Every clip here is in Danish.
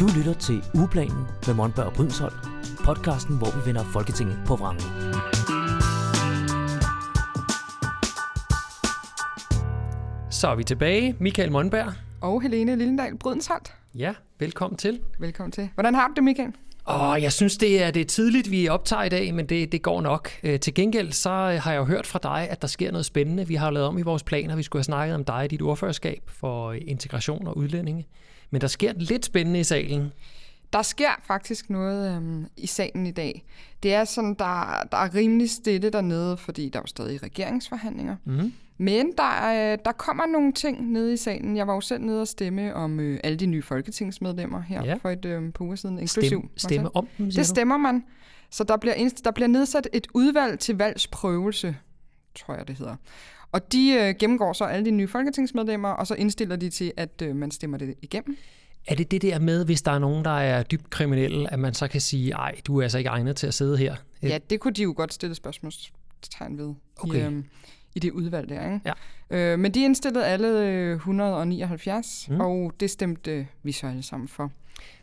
Du lytter til Ugeplanen med Monberg og Brydensholt, podcasten, hvor vi vender Folketinget på vrangen. Så er vi tilbage. Michael Monberg. Og Helene Lillendal Brydensholt. Ja, velkommen til. Velkommen til. Hvordan har du det, Michael? Åh, jeg synes, det er, det er tidligt, vi optager i dag, men det, det går nok. Øh, til gengæld så har jeg jo hørt fra dig, at der sker noget spændende. Vi har jo lavet om i vores planer, vi skulle have snakket om dig i dit ordførerskab for integration og udlændinge. Men der sker lidt spændende i salen. Der sker faktisk noget øhm, i salen i dag. Det er sådan, der, der er rimelig stille dernede, fordi der er jo stadig regeringsforhandlinger. Mm-hmm. Men der, er, der kommer nogle ting nede i salen. Jeg var jo selv nede og stemme om øh, alle de nye folketingsmedlemmer her Ja. for et øh, par uger siden, inklusiv Stem, stemme om dem, Det stemmer man. Så der bliver, indst- der bliver nedsat et udvalg til valgsprøvelse, tror jeg det hedder. Og de øh, gennemgår så alle de nye folketingsmedlemmer, og så indstiller de til, at øh, man stemmer det igennem. Er det det der med, hvis der er nogen, der er dybt kriminelle, at man så kan sige, ej, du er altså ikke egnet til at sidde her? Ja, det kunne de jo godt stille spørgsmålstegn ved Okay. i, øhm, i det udvalg der. Ikke? Ja. Øh, men de indstillede alle øh, 179, Mm. mm. og det stemte øh, vi så alle sammen for.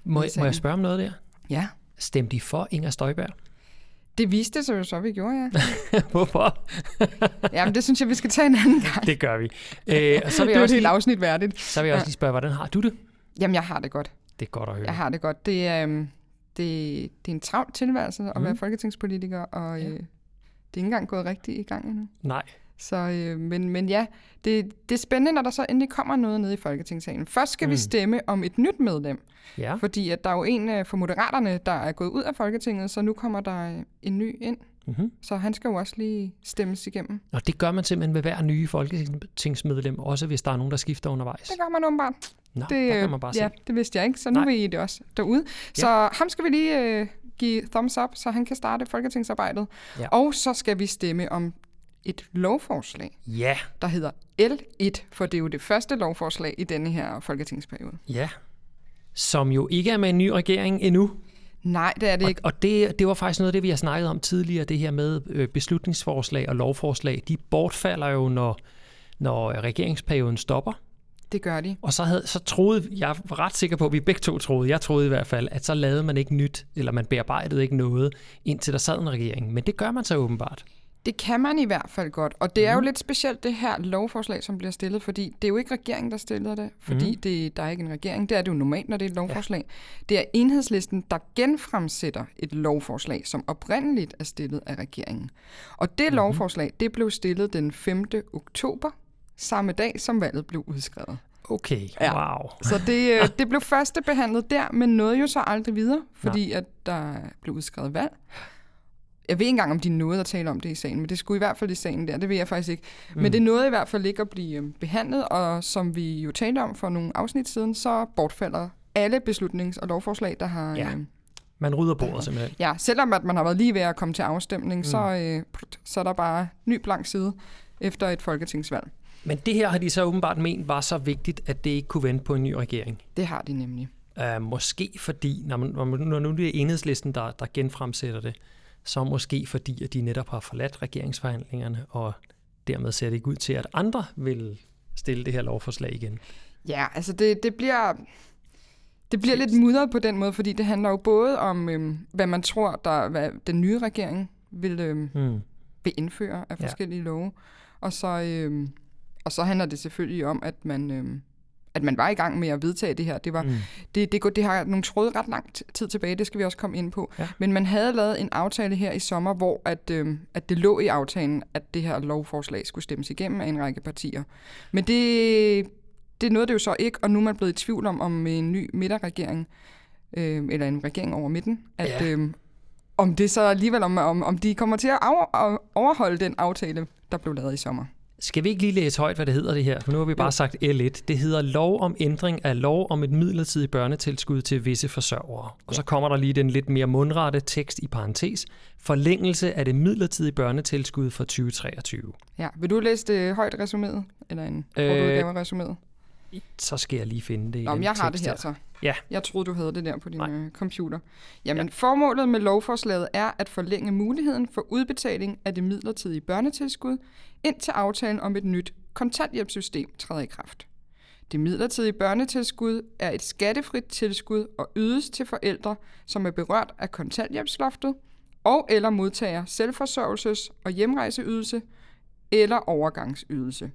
Må, må jeg spørge om noget der? Ja, Stemte de for Inger Støjberg? Det viste sig jo så, vi gjorde, ja. Hvorfor? Jamen, det synes jeg, vi skal tage en anden gang. Det gør vi. Øh, og så vil det er også et helt lige, afsnit værdigt. så vil jeg også lige spørge, hvordan har du det? Jamen, jeg har det godt. Det er godt at høre. Jeg har det godt. Det er, øhm, det, det er en travl tilværelse at Mm. være folketingspolitiker, og Ja. øh, det er ikke engang gået rigtigt i gang endnu. Nej. Så, øh, men, men ja, det, det er spændende, når der så endelig kommer noget nede i Folketingssalen. Først skal mm. Vi stemme om et nyt medlem, Ja. fordi at der er jo en øh, for Moderaterne, der er gået ud af Folketinget, så nu kommer der øh, en ny ind. Mm-hmm. Så han skal jo også lige stemmes igennem. Og det gør man simpelthen med hver nye folketingsmedlem, også hvis der er nogen, der skifter undervejs. Det gør man åbenbart. Nå, Det, der kan øh, man bare ja, se. det vidste jeg ikke, så nu Nej. ved I det også derude. Så ham skal vi lige øh, give thumbs up, så han kan starte folketingsarbejdet. Ja. Og så skal vi stemme om et lovforslag, Ja, der hedder L1, for det er jo det første lovforslag i denne her folketingsperiode. ja. Som jo ikke er med en ny regering endnu. Nej, det er det Og, ikke. og det, det var faktisk noget af det, vi har snakket om tidligere, det her med øh, beslutningsforslag og lovforslag. De bortfalder jo, når, når regeringsperioden stopper. Det gør de. Og så, havde, så troede, jeg var ret sikker på, at vi begge to troede, jeg troede i hvert fald, at så lavede man ikke nyt, eller man bearbejdede ikke noget, indtil der sad en regering. Men det gør man så åbenbart. Det kan man i hvert fald godt. Og det er jo Mhm. lidt specielt det her lovforslag, som bliver stillet, fordi det er jo ikke regeringen, der stiller det, fordi Mhm. det, der er ikke en regering. Det er det jo normalt, når det er et lovforslag. Ja. Det er enhedslisten, der genfremsætter et lovforslag, som oprindeligt er stillet af regeringen. Og det mm-hmm. lovforslag, det blev stillet den 5. oktober, samme dag som valget blev udskrevet. Okay, Ja. wow. Så det, øh, det blev første behandlet der, men nåede jo så aldrig videre, fordi at der blev udskrevet valg. Jeg ved ikke engang, om de nåede at tale om det i sagen, men det skulle i hvert fald i sagen der, det ved jeg faktisk ikke. Mm. Men det nåede i hvert fald ikke at blive øh, behandlet, og som vi jo talte om for nogle afsnit siden, så bortfalder alle beslutnings- og lovforslag, der har... Ja. Øh, Man rydder bordet simpelthen. ja, selvom at man har været lige ved at komme til afstemning, mm. så, øh, så er der bare ny blank side efter et folketingsvalg. Men det her har de så åbenbart ment var så vigtigt, at det ikke kunne vente på en ny regering. Det har de nemlig. Uh, måske fordi, når, man, når nu det er enhedslisten, der, der genfremsætter det, så måske fordi, at de netop har forladt regeringsforhandlingerne, og dermed ser det ikke ud til, at andre vil stille det her lovforslag igen. Ja, altså det, det bliver... Det bliver lidt mudret på den måde, fordi det handler jo både om, øhm, hvad man tror, der, hvad den nye regering vil, øhm, Hmm. vil indføre af Ja. forskellige love. Og så, øhm, og så handler det selvfølgelig om, at man, øhm, at man var i gang med at vedtage det her. Det, var, Mm. det, det, går- det har nogle tråde ret lang t- tid tilbage, det skal vi også komme ind på. Ja. Men man havde lavet en aftale her i sommer, hvor at, øhm, at det lå i aftalen, at det her lovforslag skulle stemmes igennem af en række partier. Men det, det nåede det jo så ikke, og nu er man blevet i tvivl om, om en ny midterregering, øh, eller en regering over midten, at Ja. øh, om det så alligevel, om, om, om de kommer til at over, overholde den aftale, der blev lavet i sommer. Skal vi ikke lige læse højt, hvad det hedder det her? For nu har vi bare sagt L1. Det hedder Lov om ændring af lov om et midlertidigt børnetilskud til visse forsørgere. Og så kommer der lige den lidt mere mundrette tekst i parentes. Forlængelse af det midlertidige børnetilskud for 2023. Ja, vil du læse det højt resumeret, eller en Øh, udgave af resumeret? Så skal jeg lige finde det Nå, men jeg har det her så. Ja. Jeg troede, du havde det der på din Nej. øh, computer. Jamen, ja. formålet med lovforslaget er at forlænge muligheden for udbetaling af det midlertidige børnetilskud, indtil aftalen om et nyt kontanthjælpssystem træder i kraft. Det midlertidige børnetilskud er et skattefrit tilskud og ydes til forældre, som er berørt af kontanthjælpsloftet og eller modtager selvforsørgelses- og hjemrejseydelse eller overgangsydelse.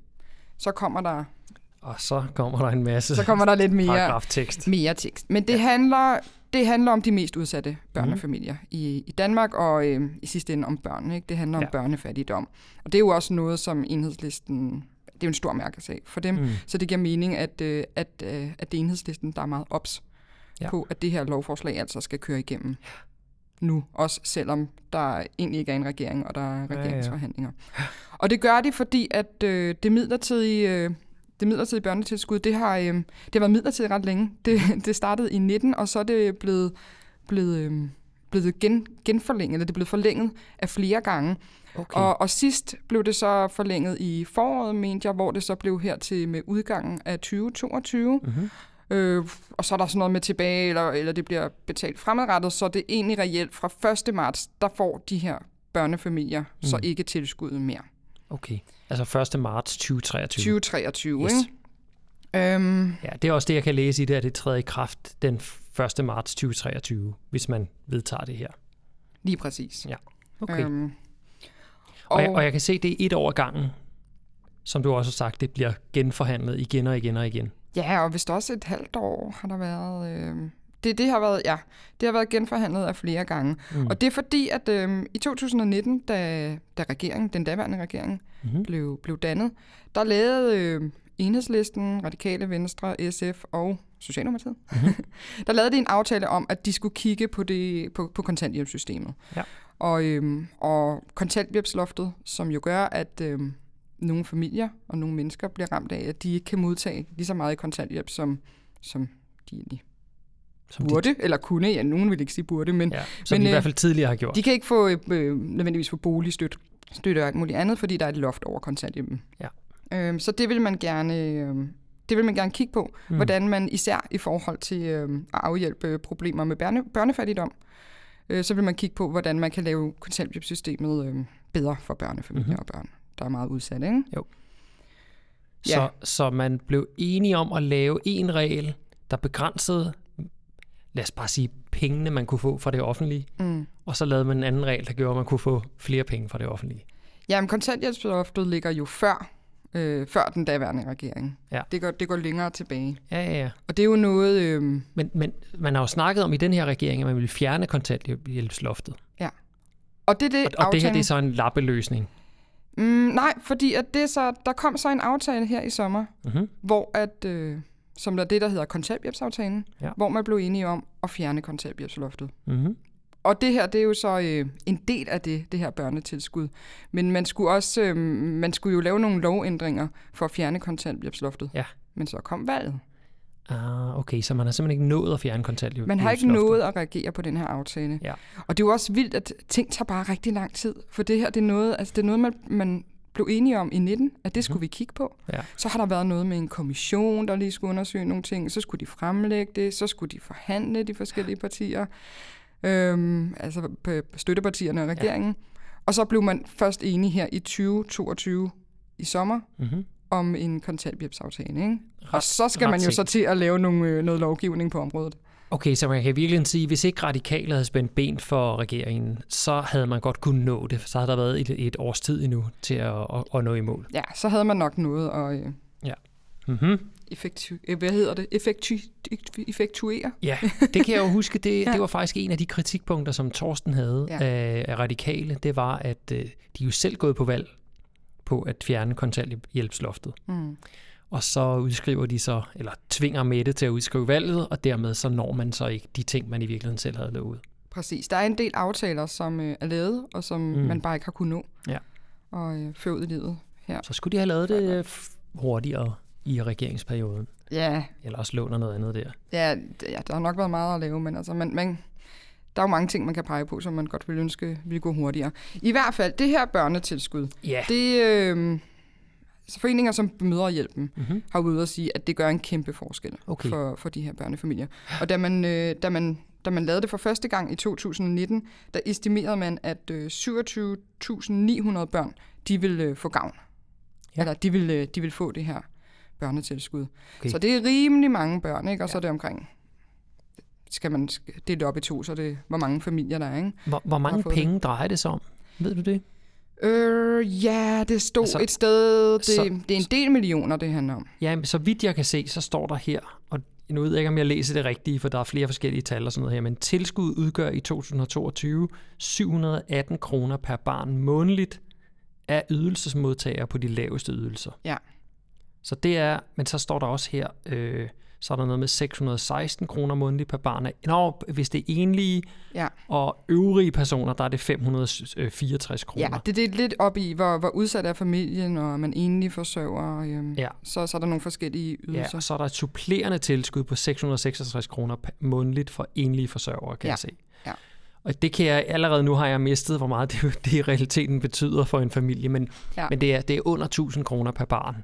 Så kommer der Og så kommer der en masse så kommer der lidt mere, paragraftekst. mere tekst. Men det, ja. handler, det handler om de mest udsatte børnefamilier mm. i, i Danmark, og øh, i sidste ende om børn. Ikke? Det handler om Ja. børnefattigdom. Og det er jo også noget, som enhedslisten... Det er jo en stor mærkesag for dem, mm. så det giver mening, at, øh, at, øh, at det er enhedslisten, der er meget ops Ja. ja. på, at det her lovforslag altså skal køre igennem nu, også selvom der egentlig ikke er en regering, og der er ja. regeringsforhandlinger. Og det gør de, fordi at øh, det midlertidige... Øh, det midlertidige børnetilskud, det har, øh, det har været midlertidigt ret længe. Det, det startede i 19, og så er det blevet, blevet, øh, blevet gen, genforlænget, eller det er blevet forlænget af flere gange. Okay. Og, og sidst blev det så forlænget i foråret, mente jeg, hvor det så blev her til med udgangen af 2022. Mhm. Øh, og så er der sådan noget med tilbage, eller, eller det bliver betalt fremadrettet, så det er egentlig reelt fra 1. marts, der får de her børnefamilier mm. så ikke tilskuddet mere. okay. Altså 1. marts 2023. 2023, Yes. ikke? Øhm, Ja, det er også det, jeg kan læse i det, at det træder i kraft den 1. marts 2023, hvis man vedtager det her. lige præcis. Ja, okay. Øhm, og, og, jeg, og jeg kan se, det er et år gangen, som du også har sagt, det bliver genforhandlet igen og igen og igen. Ja, og hvis der også et halvt år har der været... Øh, det, det har været, ja, det har været genforhandlet af flere gange. Mm. Og det er fordi, at øh, i 2019, da, da regeringen, den daværende regering, mm-hmm. blev, blev dannet, der lavede øh, Enhedslisten, Radikale Venstre, SF og Socialdemokratiet, mm-hmm. der lavede de en aftale om, at de skulle kigge på, det, på, på kontanthjælpssystemet. Ja. Og, øhm, og kontanthjælpsloftet, som jo gør, at øhm, nogle familier og nogle mennesker bliver ramt af, at de ikke kan modtage lige så meget i kontanthjælp, som, som de egentlig Som burde, de, eller kunne. Ja, nogen vil ikke sige burde, men ja, som men, de i øh, hvert fald tidligere har gjort. de kan ikke få øh, øh, nødvendigvis få boligstøtte støtte og alt muligt andet, fordi der er et loft over kontanthjælpen. Ja. Øhm, så det vil man gerne... Øh, det vil man gerne kigge på, mm. hvordan man især i forhold til øh, at afhjælpe problemer med børne, børnefattigdom, øh, så vil man kigge på, hvordan man kan lave kontanthjælpssystemet øh, bedre for børnefamilier Mhm. mm-hmm. og børn, der er meget udsatte. Ikke? Så, Ja. så man blev enige om at lave en regel, der begrænsede, lad os bare sige, pengene, man kunne få fra det offentlige, Mm. og så lavede man en anden regel, der gjorde, at man kunne få flere penge fra det offentlige. Jamen, kontanthjælpsloftet ligger jo før, øh, før den daværende regering. Ja. Det, går, det går længere tilbage. Ja, ja, ja. Og det er jo noget... Øh, Men, men man har jo snakket om i den her regering, at man ville fjerne kontanthjælpsloftet. og det det, Og, og det her det er så en lappeløsning. Mm, nej, fordi at det så, der kom så en aftale her i sommer, Mm-hmm. hvor at, øh, som der er det, der hedder kontanthjælpsaftalen, Ja. hvor man blev enige om at fjerne kontanthjælpsloftet. Mm-hmm. Og det her, det er jo så øh, en del af det, det her børnetilskud. Men man skulle også, øh, man skulle jo lave nogle lovændringer for at fjerne kontanthjælpsloftet. Ja. Men så kom valget. Ah, okay, så man har simpelthen ikke nået at fjerne kontanthjælpsloftet. Man har ikke nået at reagere på den her aftale. Ja. Og det er jo også vildt, at ting tager bare rigtig lang tid. For det her, det er noget, altså det er noget man, man blev enige om i 19, at det skulle Mhm. vi kigge på. Ja. Så har der været noget med en kommission, der lige skulle undersøge nogle ting. Så skulle de fremlægge det. Så skulle de forhandle de forskellige partier. Øhm, altså støttepartierne og regeringen. Ja. Og så blev man først enige her i 2022 i sommer Mm-hmm. om en kontanthjælpsaftale. Ikke? Og Ret- så skal man jo sent. så til at lave nogle, øh, noget lovgivning på området. Okay, så man kan virkelig sige, hvis ikke radikale havde spændt ben for regeringen, så havde man godt kunne nå det. Så havde der været et, et års tid endnu til at, at, at nå i mål. Ja, så havde man nok noget at øh, Mm-hmm. effektu- øh, hvad hedder det? Effektu- effektuere. Ja, det kan jeg jo huske. Det, Ja. det var faktisk en af de kritikpunkter, som Torsten havde Ja. ja. af, af radikale. Det var, at øh, de jo selv gået på valg på at fjerne kontanthjælpsloftet. Mm. Og så udskriver de så, eller tvinger Mette til at udskrive valget, og dermed så når man så ikke de ting, man i virkeligheden selv havde lovet. Præcis. Der er en del aftaler, som øh, er lavet, og som mm. Man bare ikke har kunnet nå. Ja. Og øh, føre ud i livet her. Så skulle de have lavet det øh, hurtigere i regeringsperioden. Ja, Eller også låner noget andet der. ja, ja, der har nok været meget at lave, men altså, man, man, der er jo mange ting, man kan pege på, som man godt ville ønske ville gå hurtigere. I hvert fald, det her børnetilskud, Ja. det øh, så foreninger som Møderhjælpen Mm-hmm. har ude at sige, at det gør en kæmpe forskel Okay. for, for de her børnefamilier. Og da man, øh, da, man, da man lavede det for første gang i 2019, der estimerede man, at øh, 27.900 børn, de ville øh, få gavn. Ja. Eller de ville, øh, de ville få det her børnetilskud. Okay. Så det er rimelig mange børn, ikke? Og ja. så er det omkring, skal man dele det op i to, så er det, hvor mange familier der er, ikke? Hvor, hvor mange penge drejer det sig om? Ved du det? Øh, ja, det stod Altså, et sted, det, så- det er en del millioner, det handler om. Ja, men så vidt jeg kan se, så står der her, og nu ved jeg ikke, om jeg læser det rigtige, for der er flere forskellige tal og sådan noget her, men tilskud udgør i 2022 718 kroner per barn månedligt af ydelsesmodtagere på de laveste ydelser. Ja. Så det er, men så står der også her, øh, så er der noget med 616 kroner månedligt per barn. Nå, hvis det er enlige Ja. og øvrige personer, der er det 564 kroner. Ja, det, det er lidt op i, hvor, hvor udsat er familien, og man egentlig forsørger. Øhm, Ja. så, så er der nogle forskellige Ja, ydelser. og så er der et supplerende tilskud på 666 kroner månedligt for enlige forsørgere, kan Ja, jeg se. ja. Og det kan jeg allerede nu har jeg mistet, hvor meget det, det i realiteten betyder for en familie, men, Ja. men det, er, det er under 1000 kroner per barn,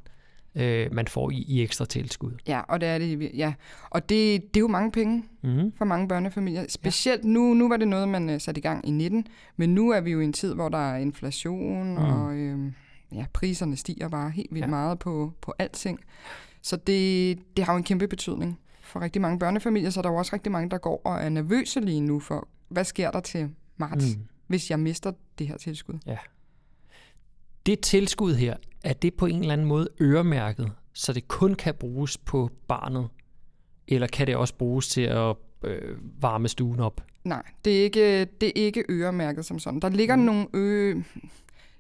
øh, man får i, i ekstra tilskud. Ja, og det er det, ja. Og det, det er jo mange penge Mm. for mange børnefamilier. Specielt ja. nu, nu var det noget, man uh, satte i gang i 19, men nu er vi jo i en tid, hvor der er inflation, mm. og øhm, ja, priserne stiger bare helt vildt Ja. ja. meget på, på alting. Så det, det har jo en kæmpe betydning for rigtig mange børnefamilier, så der er jo også rigtig mange, der går og er nervøse lige nu for, hvad sker der til marts, Mm. hvis jeg mister det her tilskud? Det tilskud her, er det på en eller anden måde øremærket, så det kun kan bruges på barnet? Eller kan det også bruges til at øh, varme stuen op? Nej, det er ikke, det er ikke øremærket som sådan. Der ligger mm. nogle, ø,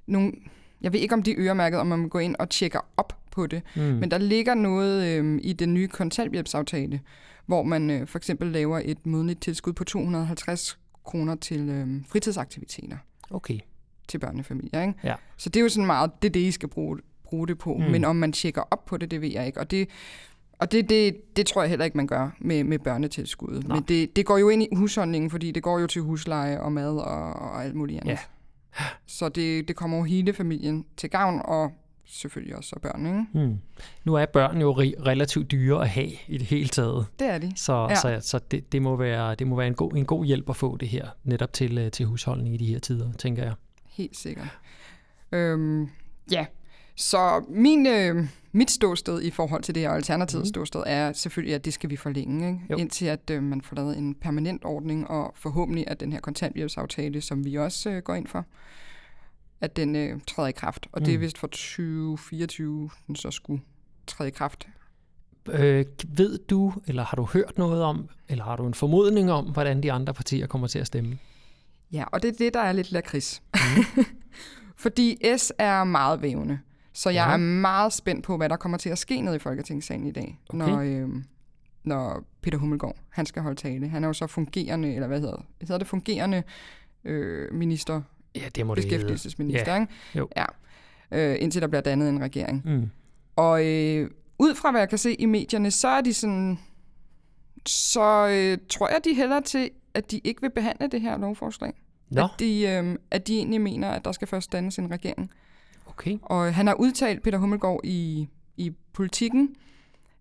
nogle... Jeg ved ikke, om de er øremærket, om man må gå ind og tjekker op på det. Mm. Men der ligger noget øh, i den nye kontanthjælpsaftale, hvor man øh, for eksempel laver et månedligt tilskud på 250 kroner til øh, fritidsaktiviteter Okay. Til børnefamilier. Ikke? Ja. Så det er jo sådan meget, det er det, I skal bruge, bruge det på. Mm. Men om man tjekker op på det, det ved jeg ikke. Og det, og det, det, det tror jeg heller ikke, man gør med, med børnetilskuddet. Nej. Men det, det går jo ind i husholdningen, fordi det går jo til husleje og mad og, og alt muligt andet. Ja. Så det, det kommer jo hele familien til gavn, og selvfølgelig også så børn, ikke? Hmm. Nu er børn jo ri- relativt dyre at have i det hele taget, Det er de. så, ja. Så, så det, det må være, det må være en, god, en god hjælp at få det her, netop til, øh, til husholdning i de her tider, tænker jeg. Helt sikkert. Øhm, ja, så min, øh, mit ståsted i forhold til det her, Mhm. mm. ståsted, er selvfølgelig, at det skal vi forlænge, ikke? Jo. indtil at øh, man får lavet en permanent ordning, og forhåbentlig at den her kontanthjælpsaftale, som vi også øh, går ind for, at den øh, træder i kraft. Og mm. det er Mm. vist for 2024, den så skulle træde i kraft. Øh, ved du, eller har du hørt noget om, eller har du en formodning om, hvordan de andre partier kommer til at stemme? Ja, og det er det, der er lidt lakrids. Mhm. Fordi S er meget vævende. Så jeg ja. er meget spændt på, hvad der kommer til at ske ned i Folketingssalen i dag, Okay. når, øh, når Peter Hummelgaard han skal holde tale. Han er jo så fungerende, eller hvad hedder, hedder det, fungerende øh, minister, Ja, det må det beskæftigelsesminister, Ja. ikke? Jo. Ja. Øh, indtil der bliver dannet en regering. Mm. Og øh, ud fra hvad jeg kan se i medierne, så er de sådan, så øh, tror jeg, de hælder til, at de ikke vil behandle det her lovforslag. Nå, At de, øh, at de egentlig mener, at der skal først dannes en regering. okay. Og han har udtalt, Peter Hummelgaard, i, i politikken,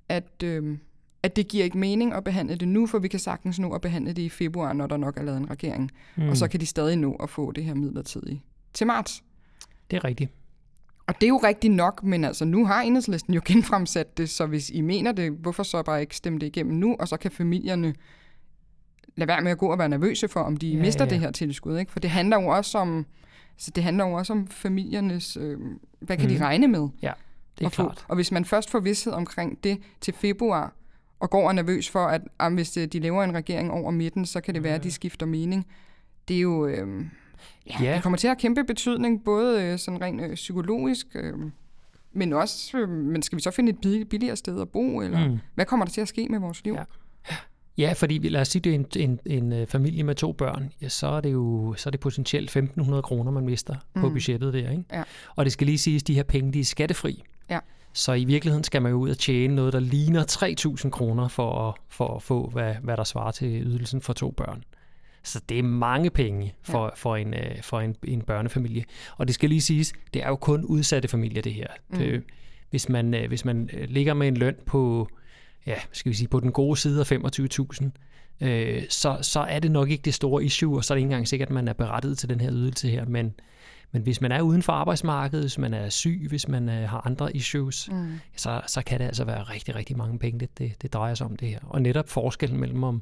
at, øh, at det giver ikke mening at behandle det nu, for vi kan sagtens nå at behandle det i februar, når der nok er lavet en regering. Mm. Og så kan de stadig nå at få det her midlertidigt til marts. Det er rigtigt. Og det er jo rigtigt nok, men altså nu har enhedslisten jo genfremsat det, så hvis I mener det, hvorfor så bare ikke stemme det igennem nu, og så kan familierne lade være med at gå og være nervøse for, om de Ja, ja, mister ja. det her tilskud. Ikke? For det handler jo også om, altså det handler jo også om familiernes, øh, hvad kan mm. Mhm. de regne med Det er få? klart. Og hvis man først får vidsthed omkring det til februar, og går og er nervøs for, at ah, hvis øh, de laver en regering over midten, så kan det være, at de skifter mening. Det er jo... Øh, ja, Ja. det kommer til at have kæmpe betydning, både øh, sådan rent øh, psykologisk, øh, men også, øh, men skal vi så finde et billig- billigere sted at bo, eller mm. hvad kommer der til at ske med vores liv? Ja. Ja, fordi lad os sige, det er en, en, en øh, familie med to børn, ja, så er det jo så er det potentielt 1.500 kroner, man mister mm. på budgettet der. Ikke? Ja. Og det skal lige siges, at de her penge, de er skattefri. Ja. Så i virkeligheden skal man jo ud og tjene noget, der ligner 3.000 kroner for at, for at få, hvad, hvad der svarer til ydelsen for to børn. Så det er mange penge for, ja. for, en, øh, for en, en børnefamilie. Og det skal lige siges, det er jo kun udsatte familier, det her. Mm. Det, hvis, man, øh, hvis man ligger med en løn på, ja, skal vi sige, på den gode side af 25.000, øh, så, så er det nok ikke det store issue, og så er det ikke engang sikkert, at man er berettiget til den her ydelse her. Men, Men hvis man er uden for arbejdsmarkedet, hvis man er syg, hvis man øh, har andre issues, Mm. så, så kan det altså være rigtig, rigtig mange penge, det, det, det drejer sig om det her. Og netop forskellen mellem, om,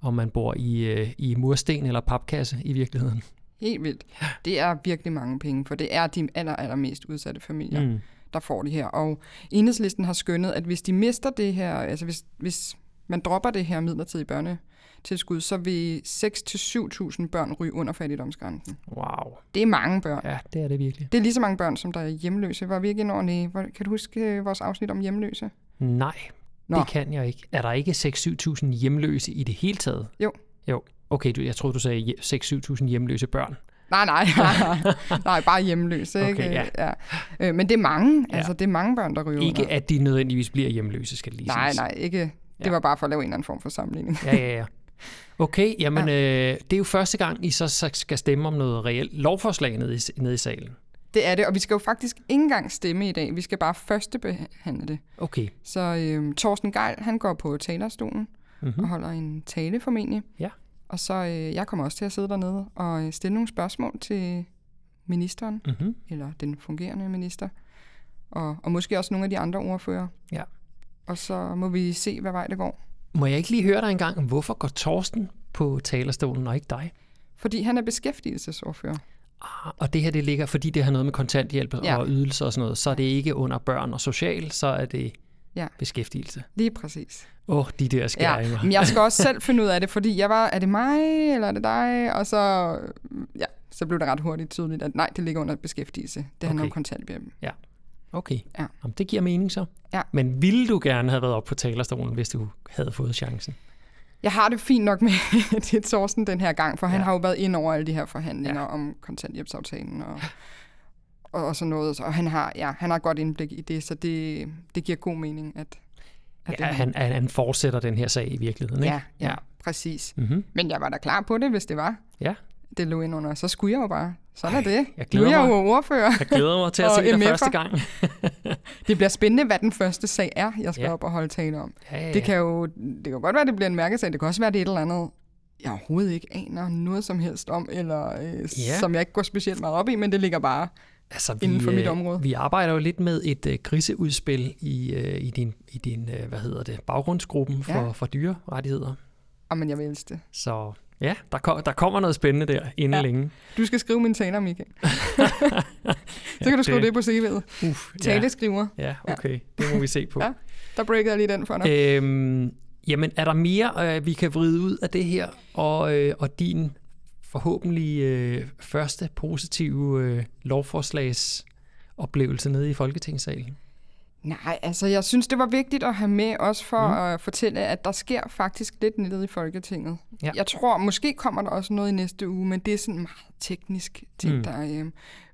om man bor i, øh, i mursten eller papkasse i virkeligheden. Helt vildt. Det er virkelig mange penge, for det er de aller, aller mest udsatte familier, mm. Der får det her. Og enhedslisten har skønnet, at hvis de mister det her, altså hvis, hvis man dropper det her midlertidige børnetilskud, så vil 6-7.000 børn ryge under fattigdomsgrænsen. Wow. Det er mange børn. Ja, det er det virkelig. Det er lige så mange børn, som der er hjemløse. Var vi ikke? Hvor- Kan du huske øh, vores afsnit om hjemløse? Nej, Nå. det kan jeg ikke. Er der ikke 6-7.000 hjemløse i det hele taget? Jo. Jo. Okay, du, jeg troede, du sagde hje- 6-7.000 hjemløse børn. Nej, nej, nej, bare hjemløse. ikke? Okay, ja. ja. Øh, men det er mange, Ja. altså det er mange børn, der ryger Ikke under. at de nødvendigvis bliver hjemløse, skal det lige Nej, siges. nej, ikke. Det Ja. var bare for at lave en eller anden form for sammenligning. Ja, ja, ja. Okay, jamen ja. øh, det er jo første gang, I så skal stemme om noget reelt lovforslag nede i, nede i salen. Det er det, og vi skal jo faktisk ikke engang stemme i dag. Vi skal bare første behandle det. Okay. Så øhm, Torsten Geil, han går på talerstolen Mm-hmm. og holder en tale formentlig. Ja. Og så øh, jeg kommer også til at sidde dernede og øh, stille nogle spørgsmål til ministeren, Mm-hmm. eller den fungerende minister, og, og måske også nogle af de andre ordfører. Ja. Og så må vi se, hvad vej det går. Må jeg ikke lige høre dig engang, hvorfor går Torsten på talerstolen og ikke dig? Fordi han er beskæftigelsesordfører. Ah, og det her, det ligger, fordi det har noget med kontanthjælp Ja. og ydelser og sådan noget, så er det ikke under børn og social, så er det Ja. beskæftigelse. Lige præcis. Åh, oh, de der Ja, skæringer. men jeg skal også selv finde ud af det, fordi jeg var, er det mig, eller er det dig? Og så, ja, så blev det ret hurtigt tydeligt, at nej, det ligger under beskæftigelse. Det handler Okay. om kontanthjælp. Okay, Ja. Jamen, det giver mening så. Ja. Men ville du gerne have været op på talerstolen, hvis du havde fået chancen? Jeg har det fint nok med det Torsten den her gang, for han Ja. har jo været ind over alle de her forhandlinger Ja. ja. om kontanthjælpsaftalen og, og, og sådan noget. Og han har, ja, han har godt indblik i det, så det, det giver god mening, at, at Ja, det, han, han, han fortsætter den her sag i virkeligheden, ikke? ja, ja, præcis. Mm-hmm. Men jeg var da klar på det, hvis det var. Ja. Det lå ind under. Så skulle jeg jo bare. Sådan er det. jeg Nu glæder er jeg jo ordfører. Jeg glæder mig til at se dig MF'er. første gang. Det bliver spændende, hvad den første sag er, jeg skal Ja. ja. op og holde tale om. Ja, ja, Det kan jo det kan godt være, det bliver en mærkesag. Det kan også være, det er et eller andet, jeg overhovedet ikke aner noget som helst om, eller øh, Ja. ja. som jeg ikke går specielt meget op i, men det ligger bare. Altså, vi, inden for mit øh, område. Vi arbejder jo lidt med et øh, griseudspil i, øh, i din, i din øh, hvad hedder det, baggrundsgruppen for, Ja. for dyrerettigheder. Ah, men jeg vil elske det. Så ja, der, kom, der kommer noget spændende der inden ja. Ja. længe. Du skal skrive mine taler, Michael. Så kan du skrive det på CV'et. Ja, Taleskriver. ja, okay. Det må vi se på. Ja. Der breaker jeg lige den for dig. Øhm, jamen, er der mere, øh, vi kan vride ud af det her, og, øh, og din forhåbentlig øh, første positive øh, lovforslagsoplevelse nede i Folketingssalen? Nej, altså jeg synes, det var vigtigt at have med, også for Mm. at fortælle, at der sker faktisk lidt nede i Folketinget. Ja. Jeg tror, måske kommer der også noget i næste uge, men det er sådan meget teknisk ting, Mm. der øh,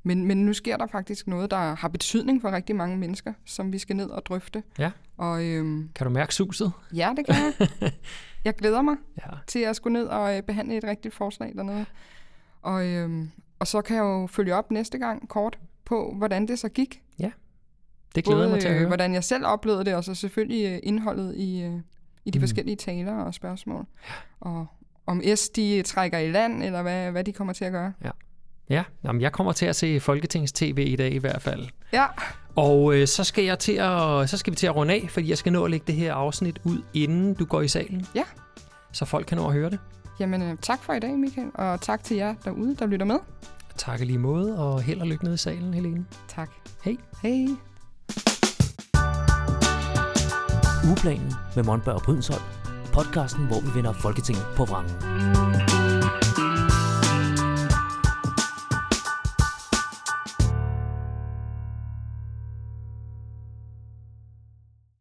men, men nu sker der faktisk noget, der har betydning for rigtig mange mennesker, som vi skal ned og drøfte. Ja. Og øh, Kan du mærke suset? ja, det kan jeg. Jeg glæder mig Ja. til at skulle ned og øh, behandle et rigtigt forslag dernede. Og, øh, og så kan jeg jo følge op næste gang kort på, hvordan det så gik. Det glæder jeg mig til at øh, høre. hvordan jeg selv oplevede det, og så selvfølgelig øh, indholdet i, i de Mm. forskellige taler og spørgsmål. Og om S, de trækker i land, eller hvad, hvad de kommer til at gøre. Ja, jamen, jeg kommer til at se Folketings TV i dag i hvert fald. Ja, Og øh, så, skal jeg til at, så skal vi til at runde af, fordi jeg skal nå at lægge det her afsnit ud, inden du går i salen. Ja. Så folk kan nå at høre det. jamen øh, tak for i dag, Michael, og tak til jer derude, der lytter med. Tak i lige måde, og held og lykke nede i salen, Helene. Tak. Hej. Hej. Ugeplanen med Monberg og Brydensholt. Podcasten, hvor vi vender Folketinget på vrangen.